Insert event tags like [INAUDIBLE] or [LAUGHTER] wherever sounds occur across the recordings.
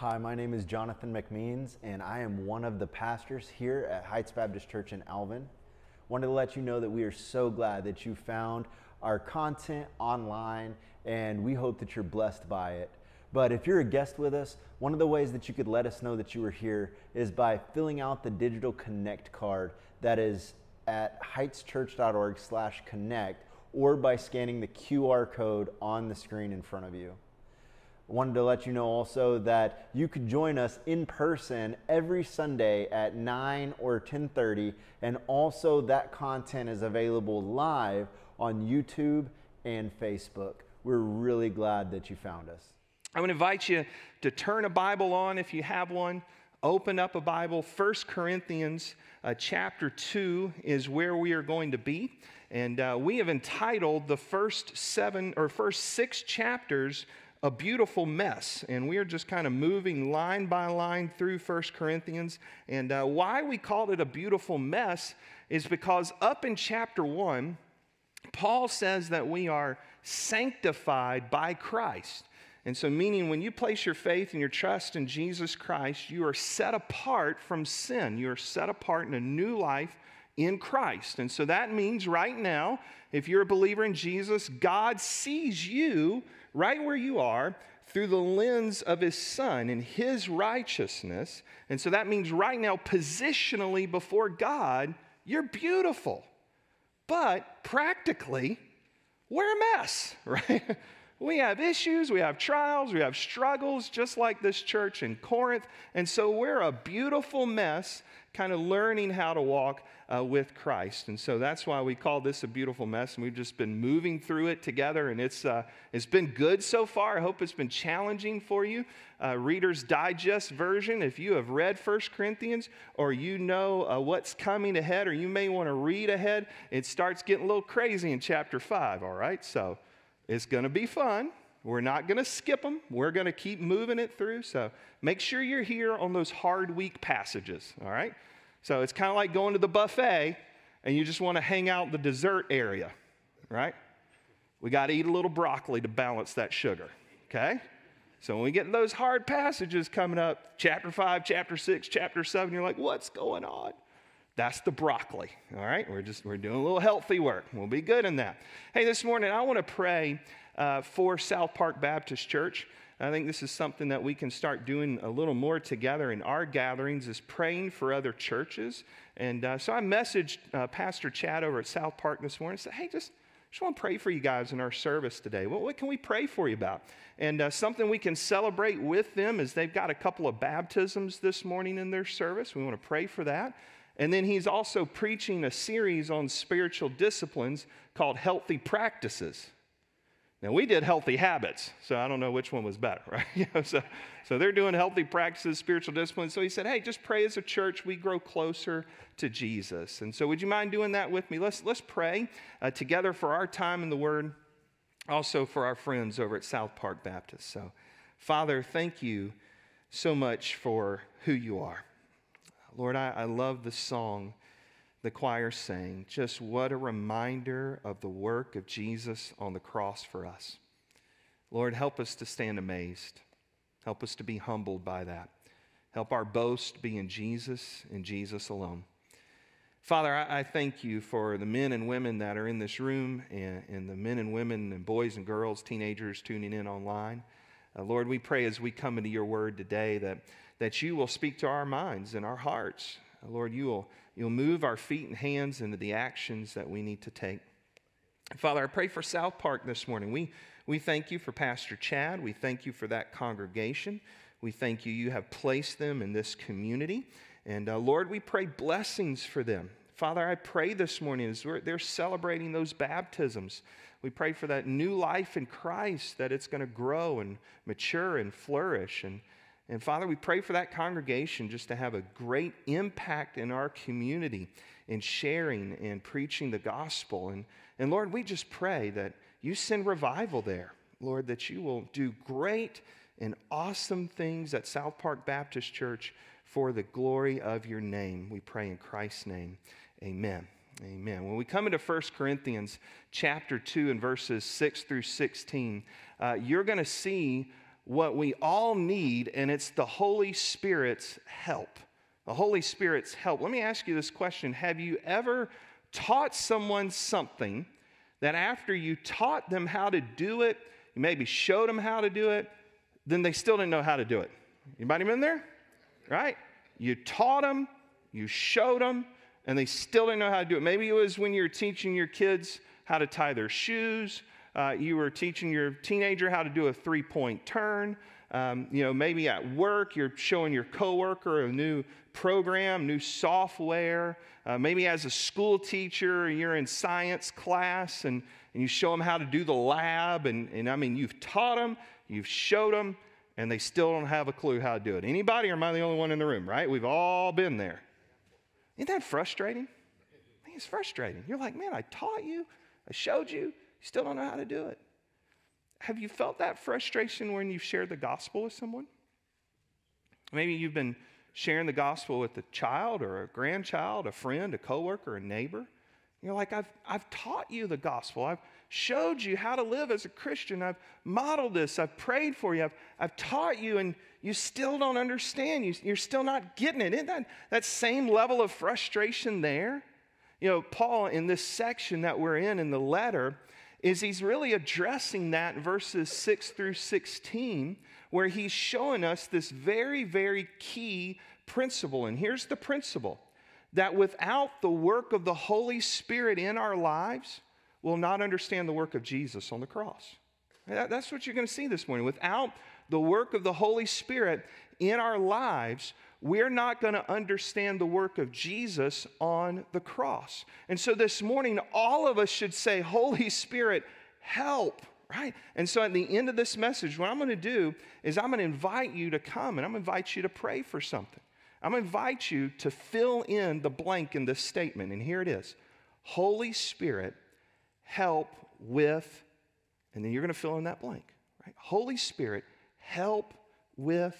Hi, my name is Jonathan McMeans, and I am one of the pastors here at Heights Baptist Church in Alvin. Wanted to let you know that we are so glad that you found our content online, and we hope that you're blessed by it. But if you're a guest with us, one of the ways that you could let us know that you were here is by filling out the digital connect card that is at heightschurch.org/connect or by scanning the QR code on the screen in front of you. Wanted to let you know also that you could join us in person every Sunday at 9 or 10:30 and also that content is available live on YouTube and Facebook. We're really glad that you found us. I would invite you to turn a Bible on if you have one. Open up a Bible. 1 Corinthians uh, chapter 2 is where we are going to be. And uh, we have entitled the first seven or first six chapters a beautiful mess. And we are just kind of moving line by line through First Corinthians. And uh, why we called it a beautiful mess is because up in chapter 1, Paul says that we are sanctified by Christ. And so, meaning when you place your faith and your trust in Jesus Christ, you are set apart from sin. You are set apart in a new life in Christ. And so that means right now, if you're a believer in Jesus, God sees you right where you are through the lens of his son and his righteousness. And so that means right now, positionally before God, you're beautiful. But practically, we're a mess, [LAUGHS] right? We have issues, we have trials, we have struggles, just like this church in Corinth. And so we're a beautiful mess, kind of learning how to walk uh, with Christ. And so that's why we call this a beautiful mess. And we've just been moving through it together. And it's, uh, it's been good so far. I hope it's been challenging for you. Uh, Reader's Digest version, if you have read First Corinthians or you know uh, what's coming ahead or you may want to read ahead, it starts getting a little crazy in chapter 5, all right? So it's going to be fun. We're not going to skip them. We're going to keep moving it through. So make sure you're here on those hard week passages, all right? So it's kind of like going to the buffet and you just want to hang out the dessert area, right? We got to eat a little broccoli to balance that sugar, okay? So when we get those hard passages coming up, chapter 5, chapter 6, chapter 7, you're like, what's going on? That's the broccoli. All right, we're just we're doing a little healthy work. We'll be good in that. Hey, this morning I want to pray uh, for South Park Baptist Church. I think this is something that we can start doing a little more together in our gatherings is praying for other churches. And uh, so I messaged uh, Pastor Chad over at South Park this morning and said, hey, just, just want to pray for you guys in our service today. Well, what can we pray for you about? And uh, something we can celebrate with them is they've got a couple of baptisms this morning in their service. We want to pray for that. And then he's also preaching a series on spiritual disciplines called Healthy Practices. Now, we did healthy habits, so I don't know which one was better, [LAUGHS] right? you know, so, so they're doing healthy practices, spiritual disciplines. So he said, hey, just pray as a church, we grow closer to Jesus. And so, would you mind doing that with me? Let's, let's pray uh, together for our time in the Word, also for our friends over at South Park Baptist. So, Father, thank you so much for who you are. Lord, I, I love the song the choir sang. Just what a reminder of the work of Jesus on the cross for us. Lord, help us to stand amazed. Help us to be humbled by that. Help our boast be in Jesus and Jesus alone. Father, I, I, thank you for the men and women that are in this room and, and, the men and women and boys and girls, teenagers tuning in online. Uh, Lord, we pray as we come into your word today that that you will speak to our minds and our hearts. Lord, you will you'll move our feet and hands into the actions that we need to take. Father, I pray for South Park this morning. We, we thank you for Pastor Chad. We thank you for that congregation. We thank you, you have placed them in this community. And uh, Lord, we pray blessings for them. Father, I pray this morning as they're celebrating those baptisms. We pray for that new life in Christ, that it's going to grow and mature and flourish. And and Father, we pray for that congregation just to have a great impact in our community in sharing and preaching the gospel. And, and Lord, we just pray that you send revival there. Lord, that you will do great and awesome things at South Park Baptist Church for the glory of your name. We pray in Christ's name. Amen. Amen. When we come into 1 Corinthians chapter 2 and verses 6 through 16, uh, you're going to see what we all need, and it's the Holy Spirit's help. The Holy Spirit's help. Let me ask you this question Have you ever taught someone something that after you taught them how to do it, you maybe showed them how to do it, then they still didn't know how to do it? Anybody been there? Right? You taught them, you showed them, and they still didn't know how to do it. Maybe it was when you were teaching your kids how to tie their shoes. Uh, you were teaching your teenager how to do a three point turn. Um, you know, maybe at work you're showing your coworker a new program, new software. Uh, maybe as a school teacher, you're in science class and, and you show them how to do the lab. And, and I mean, you've taught them, you've showed them, and they still don't have a clue how to do it. Anybody, or am I the only one in the room, right? We've all been there. Isn't that frustrating? I think it's frustrating. You're like, man, I taught you, I showed you, you still don't know how to do it. Have you felt that frustration when you've shared the gospel with someone? Maybe you've been sharing the gospel with a child or a grandchild, a friend, a coworker, a neighbor. You're like, I've, I've taught you the gospel. I've showed you how to live as a Christian. I've modeled this. I've prayed for you. I've, I've taught you, and you still don't understand. You, you're still not getting it. Isn't that, that same level of frustration there? You know, Paul, in this section that we're in in the letter, is he's really addressing that verses 6 through 16, where he's showing us this very, very key principle. And here's the principle that without the work of the Holy Spirit in our lives, we'll not understand the work of Jesus on the cross. That's what you're going to see this morning. Without the work of the Holy Spirit in our lives, we're not going to understand the work of Jesus on the cross. And so this morning, all of us should say, Holy Spirit, help, right? And so at the end of this message, what I'm going to do is I'm going to invite you to come and I'm going to invite you to pray for something. I'm going to invite you to fill in the blank in this statement. And here it is Holy Spirit, help with, and then you're going to fill in that blank, right? Holy Spirit, help with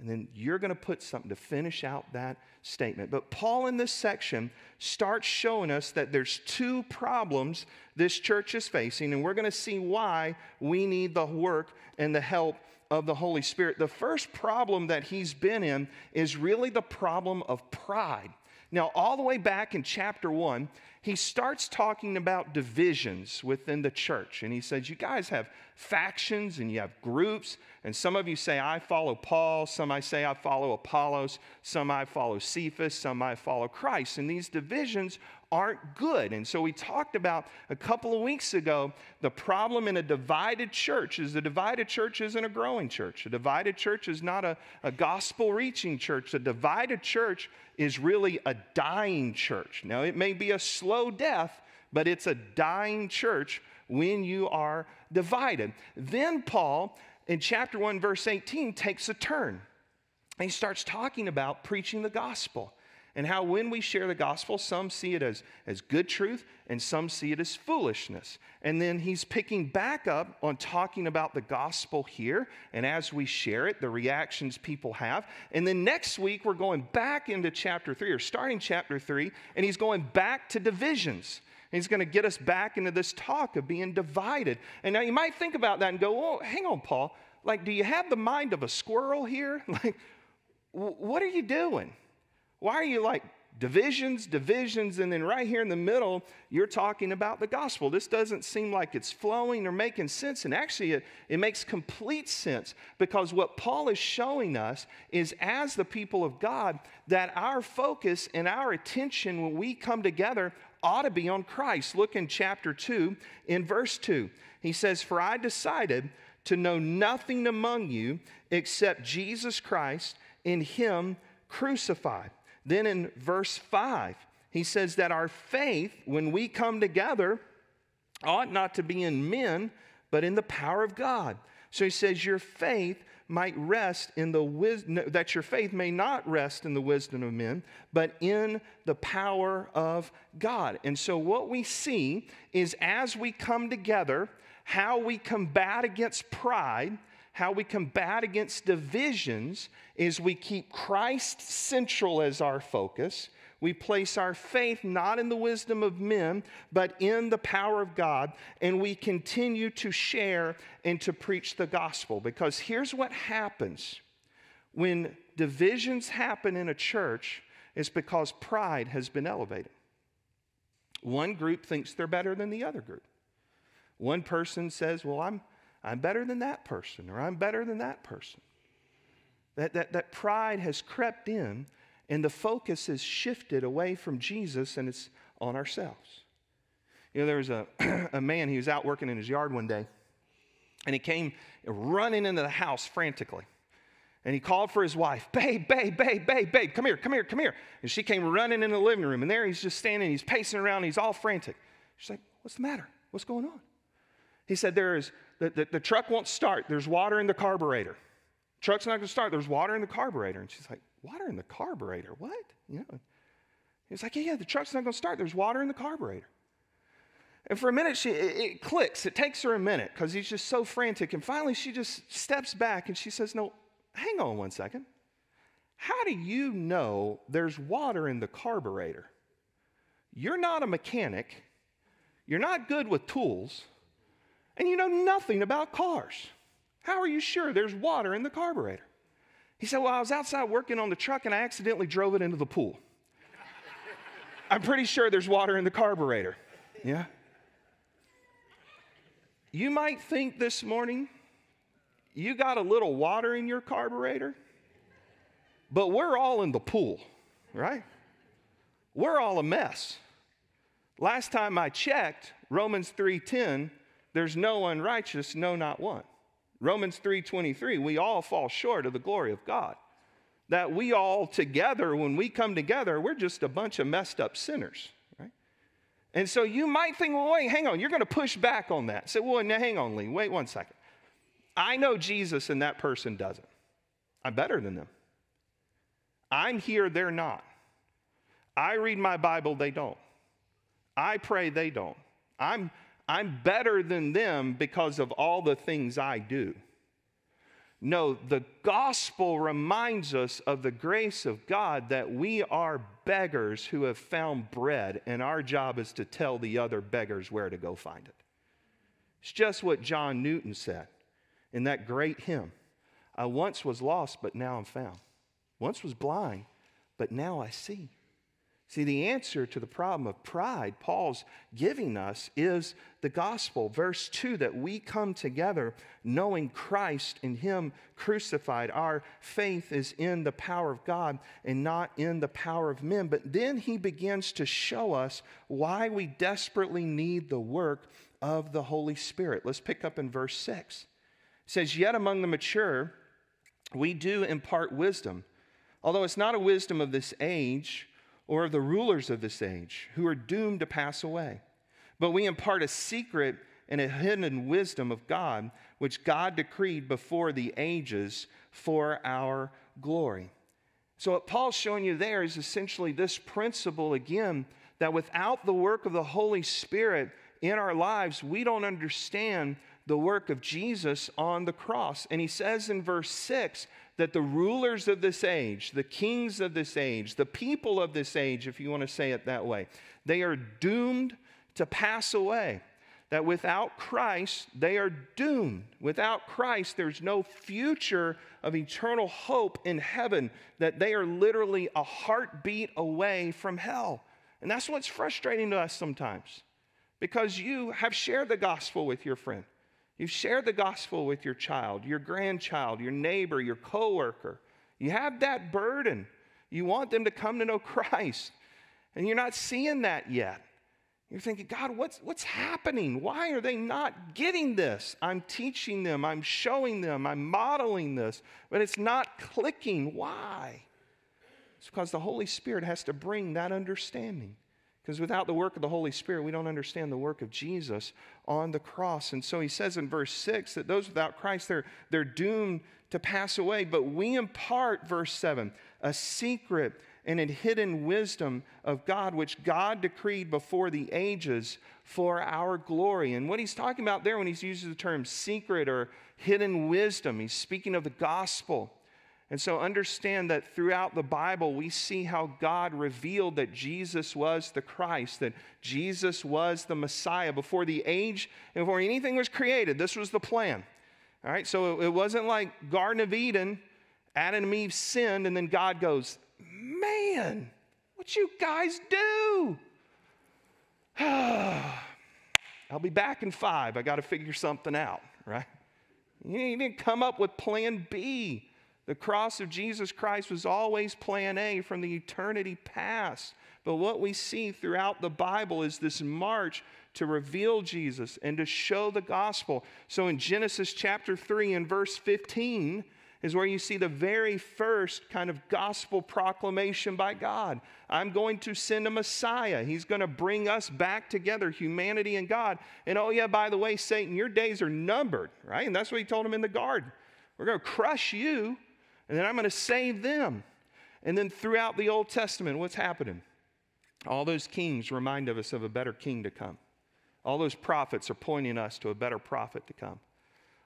and then you're going to put something to finish out that statement. But Paul in this section starts showing us that there's two problems this church is facing, and we're going to see why we need the work and the help of the Holy Spirit. The first problem that he's been in is really the problem of pride. Now, all the way back in chapter one, he starts talking about divisions within the church. And he says, You guys have factions and you have groups. And some of you say, I follow Paul. Some I say, I follow Apollos. Some I follow Cephas. Some I follow Christ. And these divisions aren't good. And so we talked about a couple of weeks ago the problem in a divided church is the divided church isn't a growing church. A divided church is not a, a gospel reaching church. A divided church is really a dying church. Now, it may be a slow death, but it's a dying church when you are divided. Then Paul, in chapter 1, verse 18, takes a turn. He starts talking about preaching the gospel and how when we share the gospel, some see it as, as good truth and some see it as foolishness. And then he's picking back up on talking about the gospel here, and as we share it, the reactions people have. And then next week, we're going back into chapter three, or starting chapter three, and he's going back to divisions. He's going to get us back into this talk of being divided. And now you might think about that and go, oh, hang on, Paul. Like, do you have the mind of a squirrel here? [LAUGHS] Like, what are you doing? Why are you like divisions, divisions, and then right here in the middle, you're talking about the gospel? This doesn't seem like it's flowing or making sense. And actually, it, it makes complete sense because what Paul is showing us is as the people of God, that our focus and our attention when we come together ought to be on Christ. Look in chapter 2, in verse 2. He says, For I decided to know nothing among you except Jesus Christ in Him crucified. Then in verse 5, he says that our faith, when we come together, ought not to be in men, but in the power of God. So he says, Your faith might rest in the wisdom, that your faith may not rest in the wisdom of men, but in the power of God. And so, what we see is as we come together, how we combat against pride, how we combat against divisions, is we keep Christ central as our focus. We place our faith not in the wisdom of men, but in the power of God, and we continue to share and to preach the gospel. Because here's what happens when divisions happen in a church is because pride has been elevated. One group thinks they're better than the other group. One person says, Well, I'm, I'm better than that person, or I'm better than that person. That, that, that pride has crept in, and the focus has shifted away from Jesus and it's on ourselves. You know, there was a, [CLEARS THROAT] a man, he was out working in his yard one day, and he came running into the house frantically. And he called for his wife, babe, babe, babe, babe, babe, come here, come here, come here. And she came running into the living room, and there he's just standing, he's pacing around, he's all frantic. She's like, What's the matter? What's going on? He said, There is, the, the, the truck won't start. There's water in the carburetor. Truck's not going to start. There's water in the carburetor. And she's like, Water in the carburetor? What? You know? He's like, Yeah, yeah, the truck's not going to start. There's water in the carburetor. And for a minute, she, it, it clicks. It takes her a minute because he's just so frantic. And finally, she just steps back and she says, No, hang on one second. How do you know there's water in the carburetor? You're not a mechanic, you're not good with tools, and you know nothing about cars. How are you sure there's water in the carburetor? He said, Well, I was outside working on the truck and I accidentally drove it into the pool. [LAUGHS] I'm pretty sure there's water in the carburetor. Yeah? You might think this morning you got a little water in your carburetor, but we're all in the pool, right? We're all a mess. Last time I checked, Romans 3:10, there's no unrighteous, no not one. Romans 3:23, we all fall short of the glory of God. That we all together when we come together, we're just a bunch of messed up sinners, right? And so you might think, well, wait, hang on, you're going to push back on that. Say, well, now hang on, Lee, wait one second. I know Jesus and that person doesn't. I'm better than them. I'm here, they're not. I read my Bible, they don't. I pray, they don't. I'm, I'm better than them because of all the things I do. No, the gospel reminds us of the grace of God that we are beggars who have found bread, and our job is to tell the other beggars where to go find it. It's just what John Newton said in that great hymn I once was lost, but now I'm found. Once was blind, but now I see. See, the answer to the problem of pride Paul's giving us is the gospel. Verse 2 that we come together knowing Christ and Him crucified. Our faith is in the power of God and not in the power of men. But then he begins to show us why we desperately need the work of the Holy Spirit. Let's pick up in verse 6 says, Yet among the mature, we do impart wisdom, although it's not a wisdom of this age or of the rulers of this age who are doomed to pass away. But we impart a secret and a hidden wisdom of God, which God decreed before the ages for our glory. So, what Paul's showing you there is essentially this principle again that without the work of the Holy Spirit in our lives, we don't understand the work of Jesus on the cross. And he says in verse 6 that the rulers of this age, the kings of this age, the people of this age, if you want to say it that way, they are doomed to pass away. That without Christ, they are doomed. Without Christ, there's no future of eternal hope in heaven, that they are literally a heartbeat away from hell. And that's what's frustrating to us sometimes because you have shared the gospel with your friend. You've shared the gospel with your child, your grandchild, your neighbor, your coworker. You have that burden. You want them to come to know [LAUGHS] Christ, and you're not seeing that yet. You're thinking, God, what's, what's happening? Why are they not getting this? I'm teaching them, I'm showing them, I'm modeling this, but it's not clicking. Why? It's because the Holy Spirit has to bring that understanding. Because without the work of the Holy Spirit, we don't understand the work of Jesus on the cross. And so he says in verse 6 that those without Christ, they're, they're doomed to pass away. But we impart, verse 7, a secret and a hidden wisdom of God, which God decreed before the ages for our glory. And what he's talking about there when he uses the term secret or hidden wisdom, he's speaking of the gospel. And so understand that throughout the Bible, we see how God revealed that Jesus was the Christ, that Jesus was the Messiah. Before the age before anything was created, this was the plan. All right, so it wasn't like Garden of Eden, Adam and Eve sinned, and then God goes, Man, what you guys do? [SIGHS] I'll be back in five. I got to figure something out, right? You didn't come up with plan B. The cross of Jesus Christ was always plan A from the eternity past. But what we see throughout the Bible is this march to reveal Jesus and to show the gospel. So in Genesis chapter 3 and verse 15 is where you see the very first kind of gospel proclamation by God. I'm going to send a Messiah. He's going to bring us back together, humanity and God. And oh, yeah, by the way, Satan, your days are numbered, right? And that's what he told him in the garden. We're going to crush you and then I'm going to save them. And then throughout the Old Testament, what's happening? All those kings remind us of a better king to come. All those prophets are pointing us to a better prophet to come.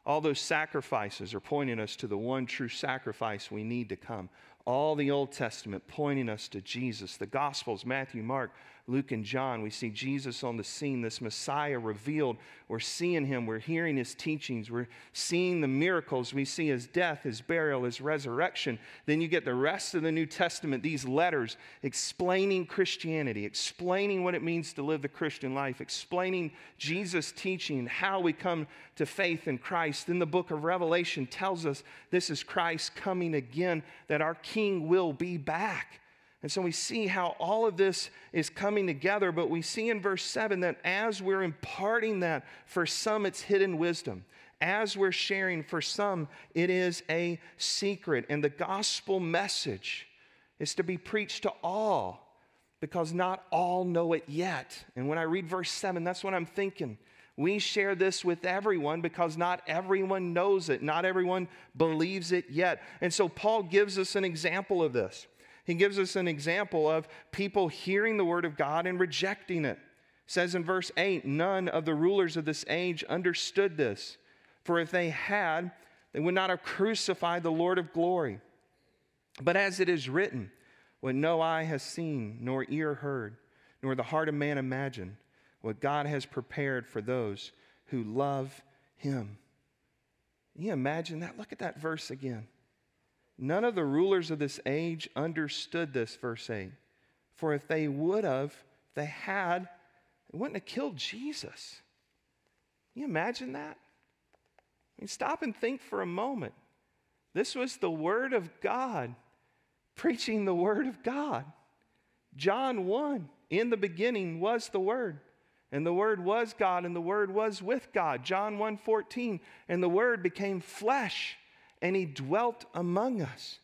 All those sacrifices are pointing us to the one true sacrifice we need to come. All the Old Testament pointing us to Jesus. The Gospels, Matthew, Mark, Luke and John, we see Jesus on the scene, this Messiah revealed. We're seeing him, we're hearing his teachings, we're seeing the miracles, we see his death, his burial, his resurrection. Then you get the rest of the New Testament, these letters explaining Christianity, explaining what it means to live the Christian life, explaining Jesus' teaching, how we come to faith in Christ. Then the book of Revelation tells us this is Christ coming again, that our King will be back. And so we see how all of this is coming together, but we see in verse 7 that as we're imparting that, for some it's hidden wisdom. As we're sharing, for some it is a secret. And the gospel message is to be preached to all because not all know it yet. And when I read verse 7, that's what I'm thinking. We share this with everyone because not everyone knows it, not everyone believes it yet. And so Paul gives us an example of this. He gives us an example of people hearing the word of God and rejecting it. it says in verse 8, none of the rulers of this age understood this, for if they had, they would not have crucified the Lord of glory. But as it is written, what no eye has seen, nor ear heard, nor the heart of man imagined, what God has prepared for those who love him. Can you imagine that? Look at that verse again. None of the rulers of this age understood this, verse 8. For if they would have, they had, they wouldn't have killed Jesus. Can you imagine that? I mean, stop and think for a moment. This was the Word of God preaching the Word of God. John 1 In the beginning was the Word, and the Word was God, and the Word was with God. John 1 14, and the Word became flesh and he dwelt among us.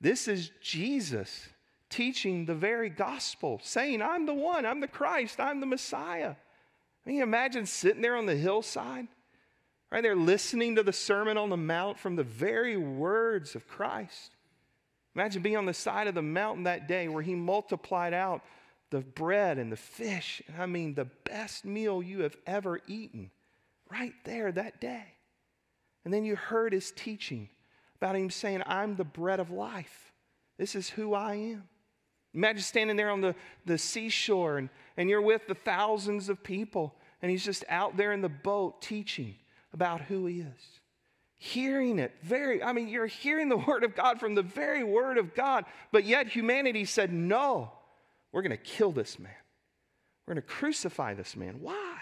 This is Jesus teaching the very gospel, saying, I'm the one, I'm the Christ, I'm the Messiah. Can you imagine sitting there on the hillside, right there listening to the Sermon on the Mount from the very words of Christ? Imagine being on the side of the mountain that day where he multiplied out the bread and the fish. I mean, the best meal you have ever eaten right there that day. And then you heard his teaching about him saying, I'm the bread of life. This is who I am. Imagine standing there on the, the seashore and, and you're with the thousands of people, and he's just out there in the boat teaching about who he is. Hearing it very, I mean, you're hearing the [LAUGHS] word of God from the very word of God, but yet humanity said, No, we're going to kill this man. We're going to crucify this man. Why?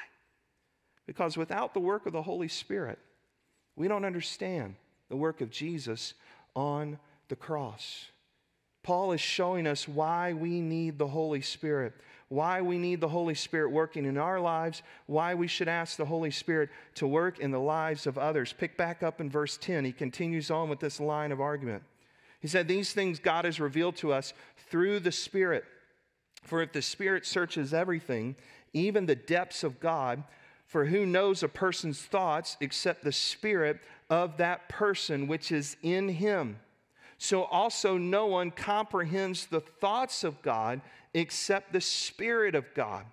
Because without the work of the Holy Spirit, we don't understand the work of Jesus on the cross. Paul is showing us why we need the Holy Spirit, why we need the Holy Spirit working in our lives, why we should ask the Holy Spirit to work in the lives of others. Pick back up in verse 10. He continues on with this line of argument. He said, These things God has revealed to us through the Spirit. For if the Spirit searches everything, even the depths of God, for who knows a person's thoughts except the Spirit of that person which is in him. So also no one comprehends the thoughts of God except the Spirit of God.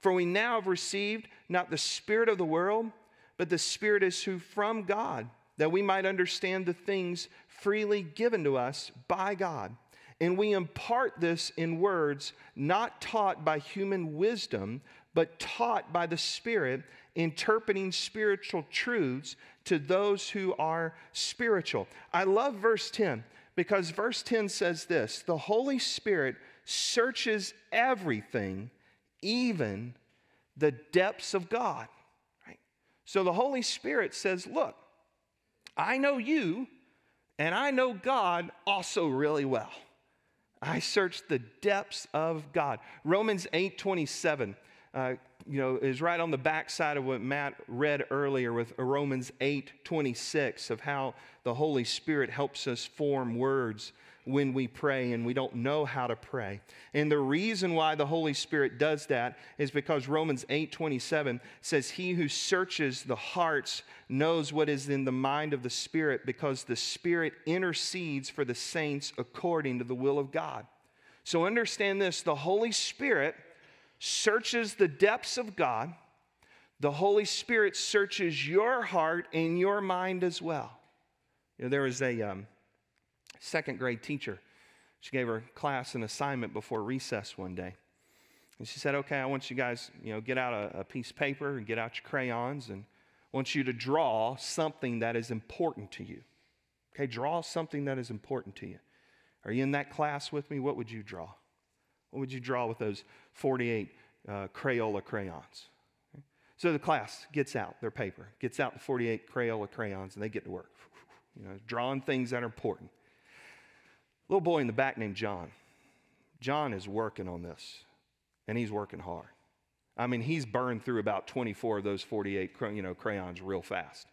For we now have received not the Spirit of the world, but the Spirit is who from God, that we might understand the things freely given to us by God. And we impart this in words not taught by human wisdom, but taught by the Spirit, interpreting spiritual truths to those who are spiritual. I love verse 10 because verse 10 says this the Holy Spirit searches everything, even the depths of God. Right? So the Holy Spirit says, Look, I know you, and I know God also really well. I search the depths of God. Romans 8 27. Uh, you know, is right on the backside of what Matt read earlier with Romans 8 26 of how the Holy Spirit helps us form words when we pray and we don't know how to pray. And the reason why the Holy Spirit does that is because Romans 8:27 says he who searches the hearts knows what is in the mind of the Spirit because the Spirit intercedes for the saints according to the will of God. So understand this, the Holy Spirit searches the depths of God. The Holy Spirit searches your heart and your mind as well. You know, there was a um, second grade teacher. She gave her class an assignment before recess one day. And she said, Okay, I want you guys, you know, get out a, a piece of paper and get out your crayons and I want you to draw something that is important to you. Okay, draw something that is important to you. Are you in that class with me? What would you draw? What would you draw with those 48 uh, Crayola crayons? Okay. So the class gets out their paper, gets out the 48 Crayola crayons, and they get to work, you know, drawing things that are important little boy in the back named John. John is working on this, and he's working hard. I mean, he's burned through about 24 of those 48 you know, crayons real fast.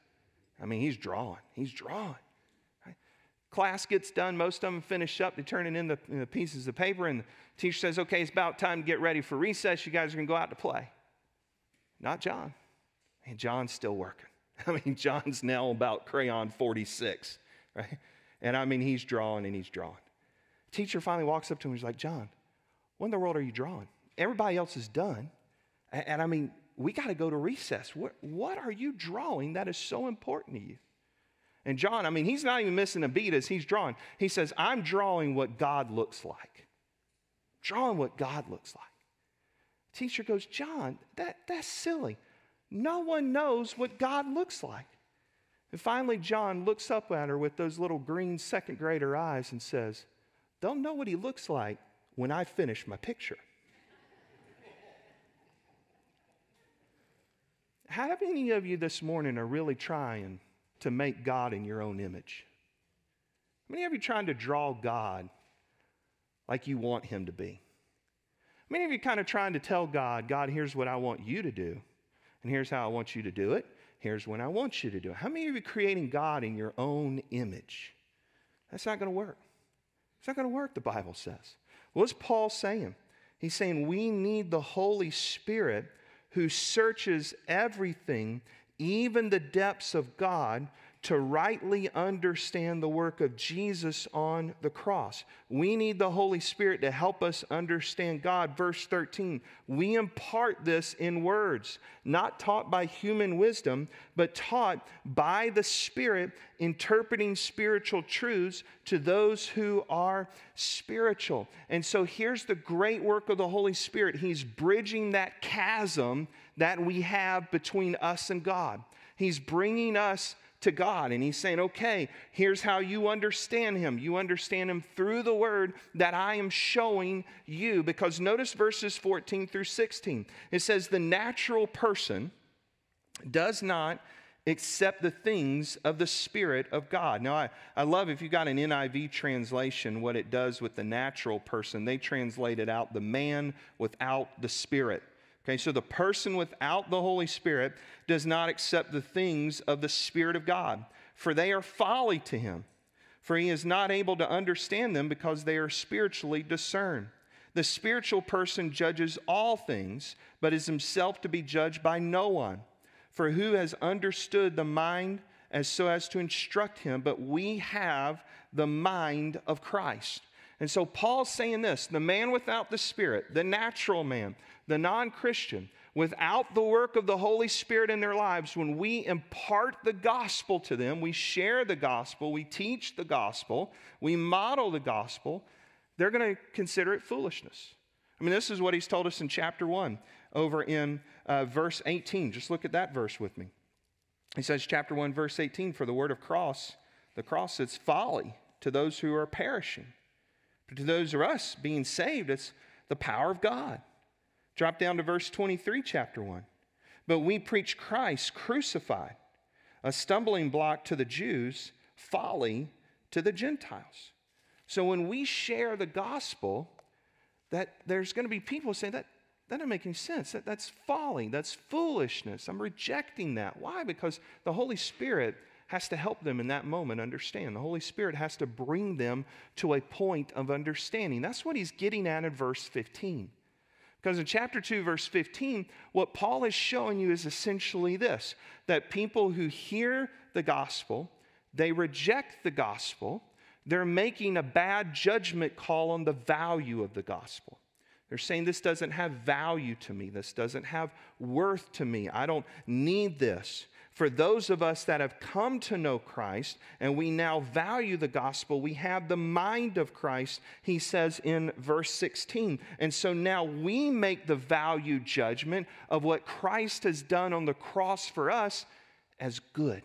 I mean, he's drawing. He's drawing. Class gets done. Most of them finish up. They turn it in the, in the pieces of paper, and the teacher says, okay, it's about time to get ready for recess. You guys are going to go out to play. Not John. And John's still working. [LAUGHS] I mean, John's now about crayon 46, right? And I mean, he's drawing and he's drawing. Teacher finally walks up to him and he's like, John, what in the world are you drawing? Everybody else is done. And, and I mean, we got to go to recess. What, what are you drawing that is so important to you? And John, I mean, he's not even missing a beat as he's drawing. He says, I'm drawing what God looks like. Drawing what God looks like. Teacher goes, John, that, that's silly. No one knows what God looks like. And finally, John looks up at her with those little green second grader eyes and says, They'll know what he looks like when I finish my picture. How many of you this morning are really trying to make God in your own image? How many of you trying to draw God like you want him to be? How many of you kind of trying to tell God, God, here's what I want you to do, and here's how I want you to do it, here's when I want you to do it? How many of you creating God in your own image? That's not going to work. It's not going to work, the Bible says. What's Paul saying? He's saying we need the Holy Spirit who searches everything, even the depths of God, to rightly understand the work of Jesus on the cross. We need the Holy Spirit to help us understand God. Verse 13, we impart this in words, not taught by human wisdom, but taught by the Spirit, interpreting spiritual truths to those who are spiritual. And so here's the great work of the Holy Spirit He's bridging that chasm that we have between us and God. He's bringing us to God. And he's saying, okay, here's how you understand him. You understand him through the word that I am showing you. Because notice verses 14 through 16. It says, the natural person does not accept the things of the Spirit of God. Now, I, I love if you got an NIV translation, what it does with the natural person. They translate it out the man without the Spirit. Okay, so the person without the Holy Spirit does not accept the things of the Spirit of God, for they are folly to him. For he is not able to understand them because they are spiritually discerned. The spiritual person judges all things, but is himself to be judged by no one. For who has understood the mind as so as to instruct him? But we have the mind of Christ. And so Paul's saying this the man without the Spirit, the natural man, the non Christian, Without the work of the Holy Spirit in their lives, when we impart the gospel to them, we share the gospel, we teach the gospel, we model the gospel, they're going to consider it foolishness. I mean, this is what he's told us in chapter 1 over in uh, verse 18. Just look at that verse with me. He says, chapter 1, verse 18, for the word of cross, the cross it's folly to those who are perishing. But to those of us being saved, it's the power of God. Drop down to verse 23, chapter 1. But we preach Christ crucified, a stumbling block to the Jews, folly to the Gentiles. So when we share the gospel, that there's going to be people saying that that doesn't make any sense. That, that's folly. That's foolishness. I'm rejecting that. Why? Because the Holy Spirit has to help them in that moment understand. The Holy Spirit has to bring them to a point of understanding. That's what he's getting at in verse 15. Because in chapter 2, verse 15, what Paul is showing you is essentially this that people who hear the gospel, they reject the gospel, they're making a bad judgment call on the value of the gospel. They're saying this doesn't have value to me. This doesn't have worth to me. I don't need this. For those of us that have come to know Christ and we now value the gospel, we have the mind of Christ, he says in verse 16. And so now we make the value judgment of what Christ has done on the cross for us as good.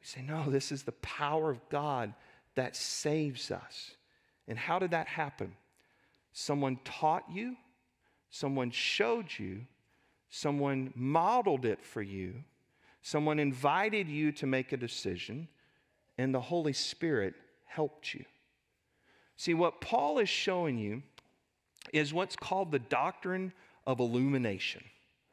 We say, no, this is the power of God that saves us. And how did that happen? Someone taught you, someone showed you, someone modeled it for you, someone invited you to make a decision, and the Holy Spirit helped you. See, what Paul is showing you is what's called the doctrine of illumination.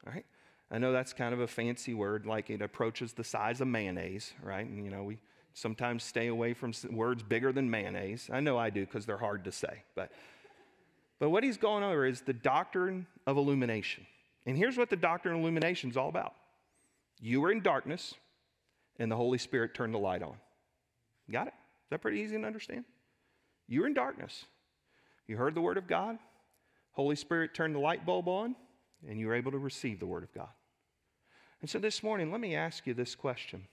Right? I know that's kind of a fancy word, like it approaches the size of mayonnaise, right? And you know, we sometimes stay away from words bigger than mayonnaise. I know I do because they're hard to say, but but what he's going over is the doctrine of illumination. And here's what the doctrine of illumination is all about you were in darkness, and the Holy Spirit turned the light on. Got it? Is that pretty easy to understand? You were in darkness. You heard the word of God. Holy Spirit turned the light bulb on, and you were able to receive the word of God. And so this morning, let me ask you this question.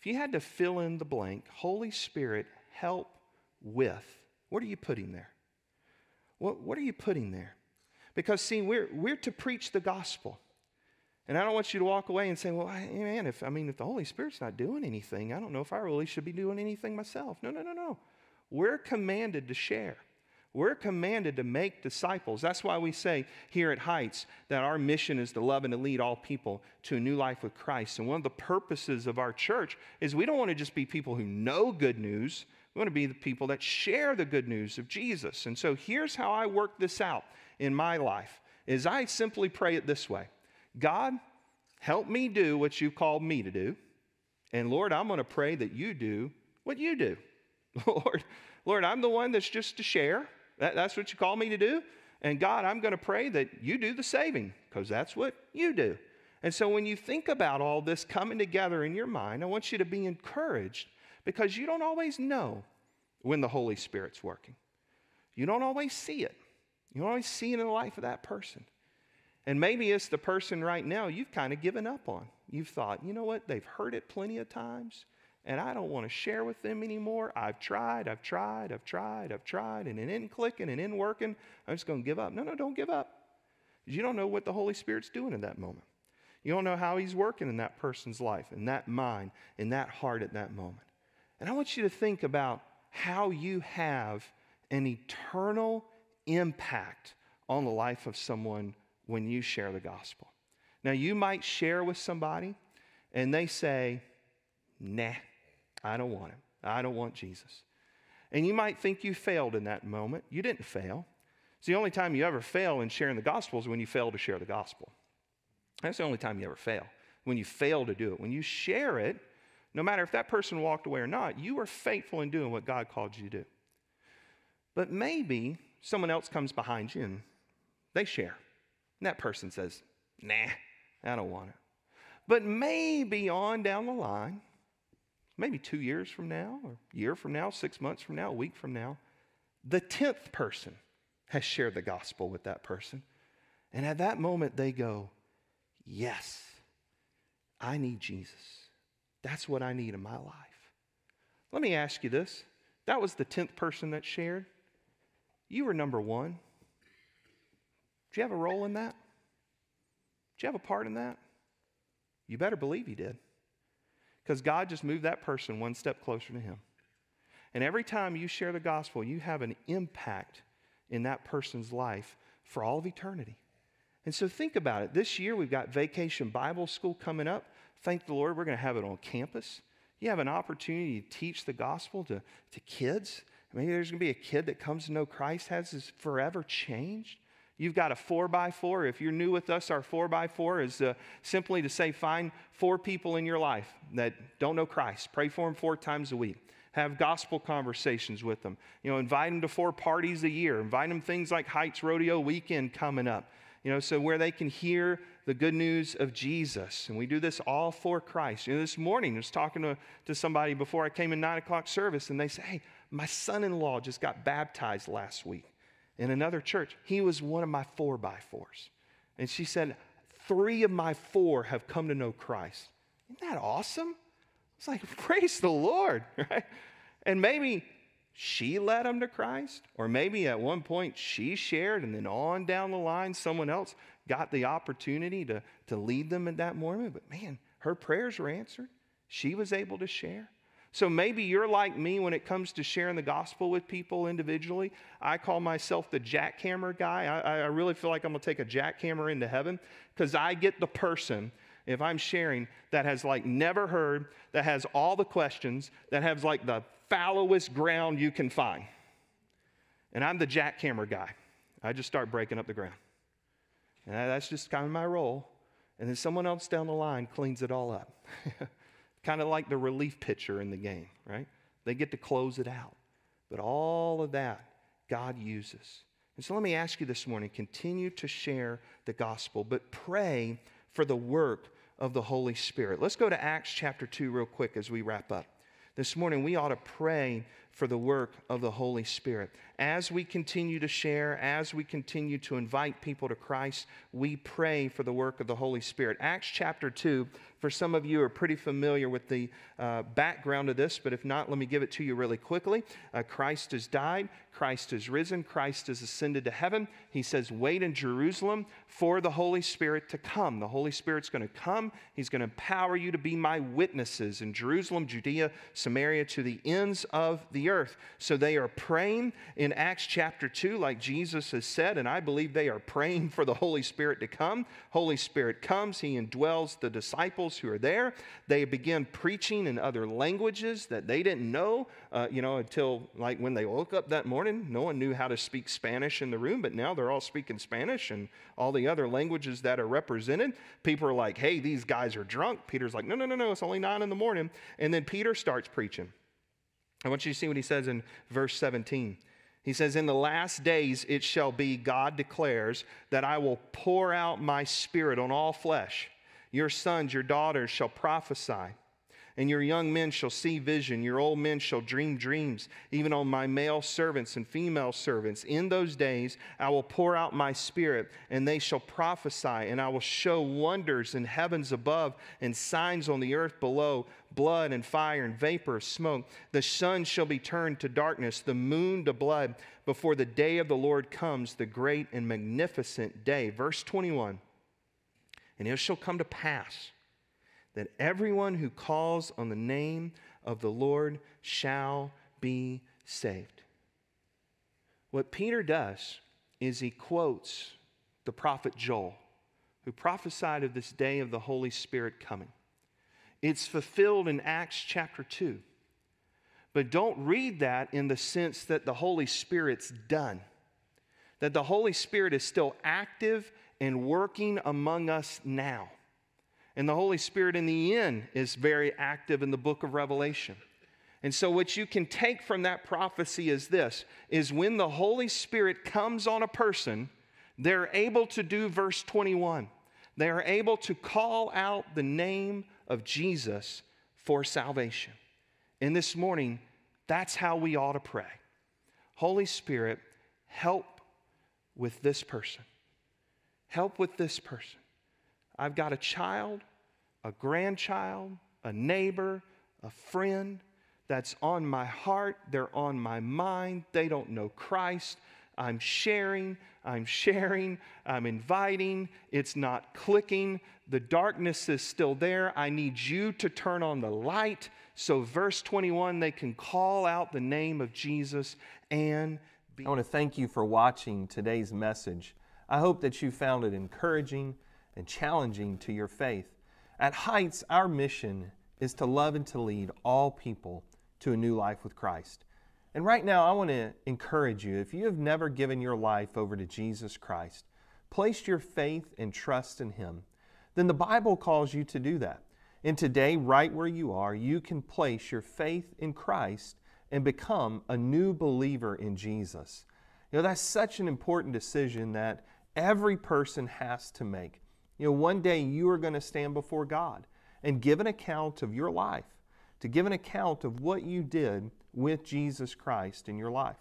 If you had to fill in the blank, Holy Spirit, help with, what are you putting there? What, what are you putting there? Because, see, we're, we're to preach the gospel. And I don't want you to walk away and say, well, man, if, I mean, if the Holy Spirit's not doing anything, I don't know if I really should be doing anything myself. No, no, no, no. We're commanded to share. We're commanded to make disciples. That's why we say here at Heights that our mission is to love and to lead all people to a new life with Christ. And one of the purposes of our church is we don't want to just be people who know good news, we want to be the people that share the good news of Jesus. And so here's how I work this out in my life is I simply pray it this way. God, help me do what you've called me to do. And Lord, I'm going to pray that you do what you do. [LAUGHS] Lord, Lord, I'm the one that's just to share. That, that's what you call me to do. And God, I'm going to pray that you do the saving because that's what you do. And so when you think about all this coming together in your mind, I want you to be encouraged because you don't always know when the Holy Spirit's working. You don't always see it. You don't always see it in the life of that person. And maybe it's the person right now you've kind of given up on. You've thought, you know what, they've heard it plenty of times, and I don't want to share with them anymore. I've tried, I've tried, I've tried, I've tried, and it isn't clicking and it isn't working. I'm just going to give up. No, no, don't give up. You don't know what the Holy Spirit's doing in that moment. You don't know how He's working in that person's life, in that mind, in that heart at that moment. And I want you to think about how you have an eternal impact on the life of someone when you share the gospel. Now, you might share with somebody and they say, Nah, I don't want him. I don't want Jesus. And you might think you failed in that moment. You didn't fail. It's the only time you ever fail in sharing the gospel is when you fail to share the gospel. That's the only time you ever fail, when you fail to do it. When you share it, no matter if that person walked away or not, you were faithful in doing what God called you to do. But maybe someone else comes behind you and they share. And that person says, nah, I don't want it. But maybe on down the line, maybe two years from now, or a year from now, six months from now, a week from now, the 10th person has shared the gospel with that person. And at that moment, they go, yes, I need Jesus. That's what I need in my life. Let me ask you this. That was the 10th person that shared. You were number one. Did you have a role in that? Did you have a part in that? You better believe you did. Because God just moved that person one step closer to Him. And every time you share the gospel, you have an impact in that person's life for all of eternity. And so think about it. This year we've got Vacation Bible School coming up. Thank the Lord, we're going to have it on campus. You have an opportunity to teach the gospel to, to kids. Maybe there's going to be a kid that comes to know Christ, has his forever changed. You've got a four by four. If you're new with us, our four by four is uh, simply to say, find four people in your life that don't know Christ. Pray for them four times a week. Have gospel conversations with them. You know, invite them to four parties a year. Invite them things like Heights Rodeo Weekend coming up. You know, so where they can hear the good news of Jesus. And we do this all for Christ. You know, this morning I was talking to, to somebody before I came in nine o'clock service, and they say, Hey, my son-in-law just got baptized last week in another church. He was one of my four by fours. And she said, Three of my four have come to know Christ. Isn't that awesome? It's like, [LAUGHS] praise the Lord, [LAUGHS] right? And maybe she led them to Christ, or maybe at one point she shared, and then on down the line, someone else got the opportunity to, to lead them in that moment. But man, her prayers were answered. She was able to share. So maybe you're like me when it comes to sharing the gospel with people individually. I call myself the jackhammer guy. I, I really feel like I'm going to take a jackhammer into heaven because I get the person, if I'm sharing, that has like never heard, that has all the questions, that has like the fallowest ground you can find. And I'm the jackhammer guy. I just start breaking up the ground. And that's just kind of my role. And then someone else down the line cleans it all up. [LAUGHS] kind of like the relief pitcher in the game, right? They get to close it out. But all of that, God uses. And so let me ask you this morning continue to share the gospel, but pray for the work of the Holy Spirit. Let's go to Acts chapter 2 real quick as we wrap up. This morning, we ought to pray for the work of the Holy Spirit. As we continue to share, as we continue to invite people to Christ, we pray for the work of the Holy Spirit. Acts chapter 2, for some of you are pretty familiar with the uh, background of this, but if not, let me give it to you really quickly. Uh, Christ has died, Christ has risen, Christ has ascended to heaven. He says, Wait in Jerusalem for the Holy Spirit to come. The Holy Spirit's going to come, He's going to empower you to be my witnesses in Jerusalem, Judea, Samaria, to the ends of the earth. So they are praying in Acts chapter 2, like Jesus has said, and I believe they are praying for the Holy Spirit to come. Holy Spirit comes, He indwells the disciples who are there. They begin preaching in other languages that they didn't know, uh, you know, until like when they woke up that morning. No one knew how to speak Spanish in the room, but now they're all speaking Spanish and all the other languages that are represented. People are like, hey, these guys are drunk. Peter's like, no, no, no, no, it's only nine in the morning. And then Peter starts preaching. I want you to see what he says in verse 17. He says, In the last days it shall be, God declares, that I will pour out my spirit on all flesh. Your sons, your daughters shall prophesy. And your young men shall see vision, your old men shall dream dreams, even on my male servants and female servants. In those days I will pour out my spirit, and they shall prophesy, and I will show wonders in heavens above and signs on the earth below blood and fire and vapor of smoke. The sun shall be turned to darkness, the moon to blood, before the day of the Lord comes, the great and magnificent day. Verse 21 And it shall come to pass that everyone who calls on the name of the Lord shall be saved. What Peter does is he quotes the prophet Joel, who prophesied of this day of the Holy Spirit coming. It's fulfilled in Acts chapter 2. But don't read that in the sense that the Holy Spirit's done, that the Holy Spirit is still active and working among us now. And the Holy Spirit in the end is very active in the book of Revelation. And so what you can take from that prophecy is this is when the Holy Spirit comes on a person, they're able to do verse 21. They are able to call out the name of Jesus for salvation. And this morning, that's how we ought to pray. Holy Spirit, help with this person. Help with this person. I've got a child, a grandchild, a neighbor, a friend that's on my heart, they're on my mind, they don't know Christ. I'm sharing, I'm sharing, I'm inviting, it's not clicking, the darkness is still there. I need you to turn on the light. So, verse 21, they can call out the name of Jesus and be. I want to thank you for watching today's message. I hope that you found it encouraging and challenging to your faith. At Heights, our mission is to love and to lead all people to a new life with Christ. And right now, I want to encourage you if you have never given your life over to Jesus Christ, placed your faith and trust in Him, then the Bible calls you to do that. And today, right where you are, you can place your faith in Christ and become a new believer in Jesus. You know, that's such an important decision that every person has to make. You know, one day you are going to stand before God and give an account of your life, to give an account of what you did with Jesus Christ in your life.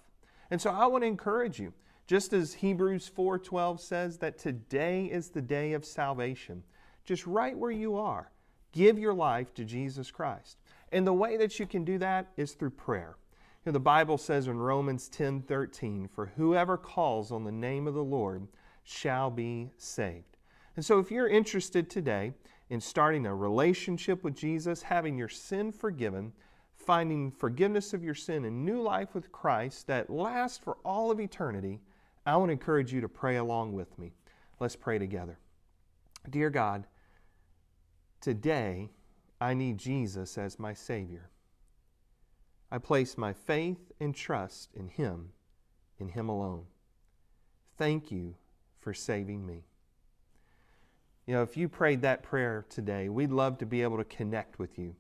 And so I want to encourage you, just as Hebrews 4:12 says that today is the day of salvation, just right where you are, give your life to Jesus Christ. And the way that you can do that is through prayer. You know, the Bible says in Romans 10:13, "For whoever calls on the name of the Lord shall be saved." And so if you're interested today in starting a relationship with Jesus, having your sin forgiven, finding forgiveness of your sin and new life with Christ that lasts for all of eternity, I want to encourage you to pray along with me. Let's pray together. Dear God, today I need Jesus as my Savior. I place my faith and trust in Him, in Him alone. Thank you for saving me. You know, if you prayed that prayer today, we'd love to be able to connect with you.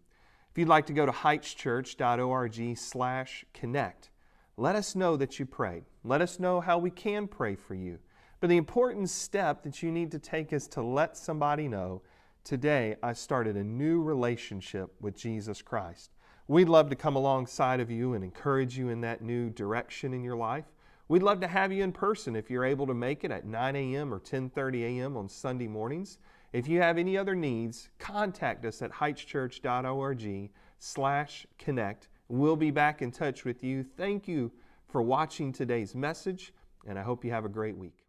If you'd like to go to heightschurch.org slash connect, let us know that you prayed. Let us know how we can pray for you. But the important step that you need to take is to let somebody know today I started a new relationship with Jesus Christ. We'd love to come alongside of you and encourage you in that new direction in your life. We'd love to have you in person if you're able to make it at 9 a.m. or 10:30 a.m. on Sunday mornings. If you have any other needs, contact us at heightschurch.org slash connect. We'll be back in touch with you. Thank you for watching today's message, and I hope you have a great week.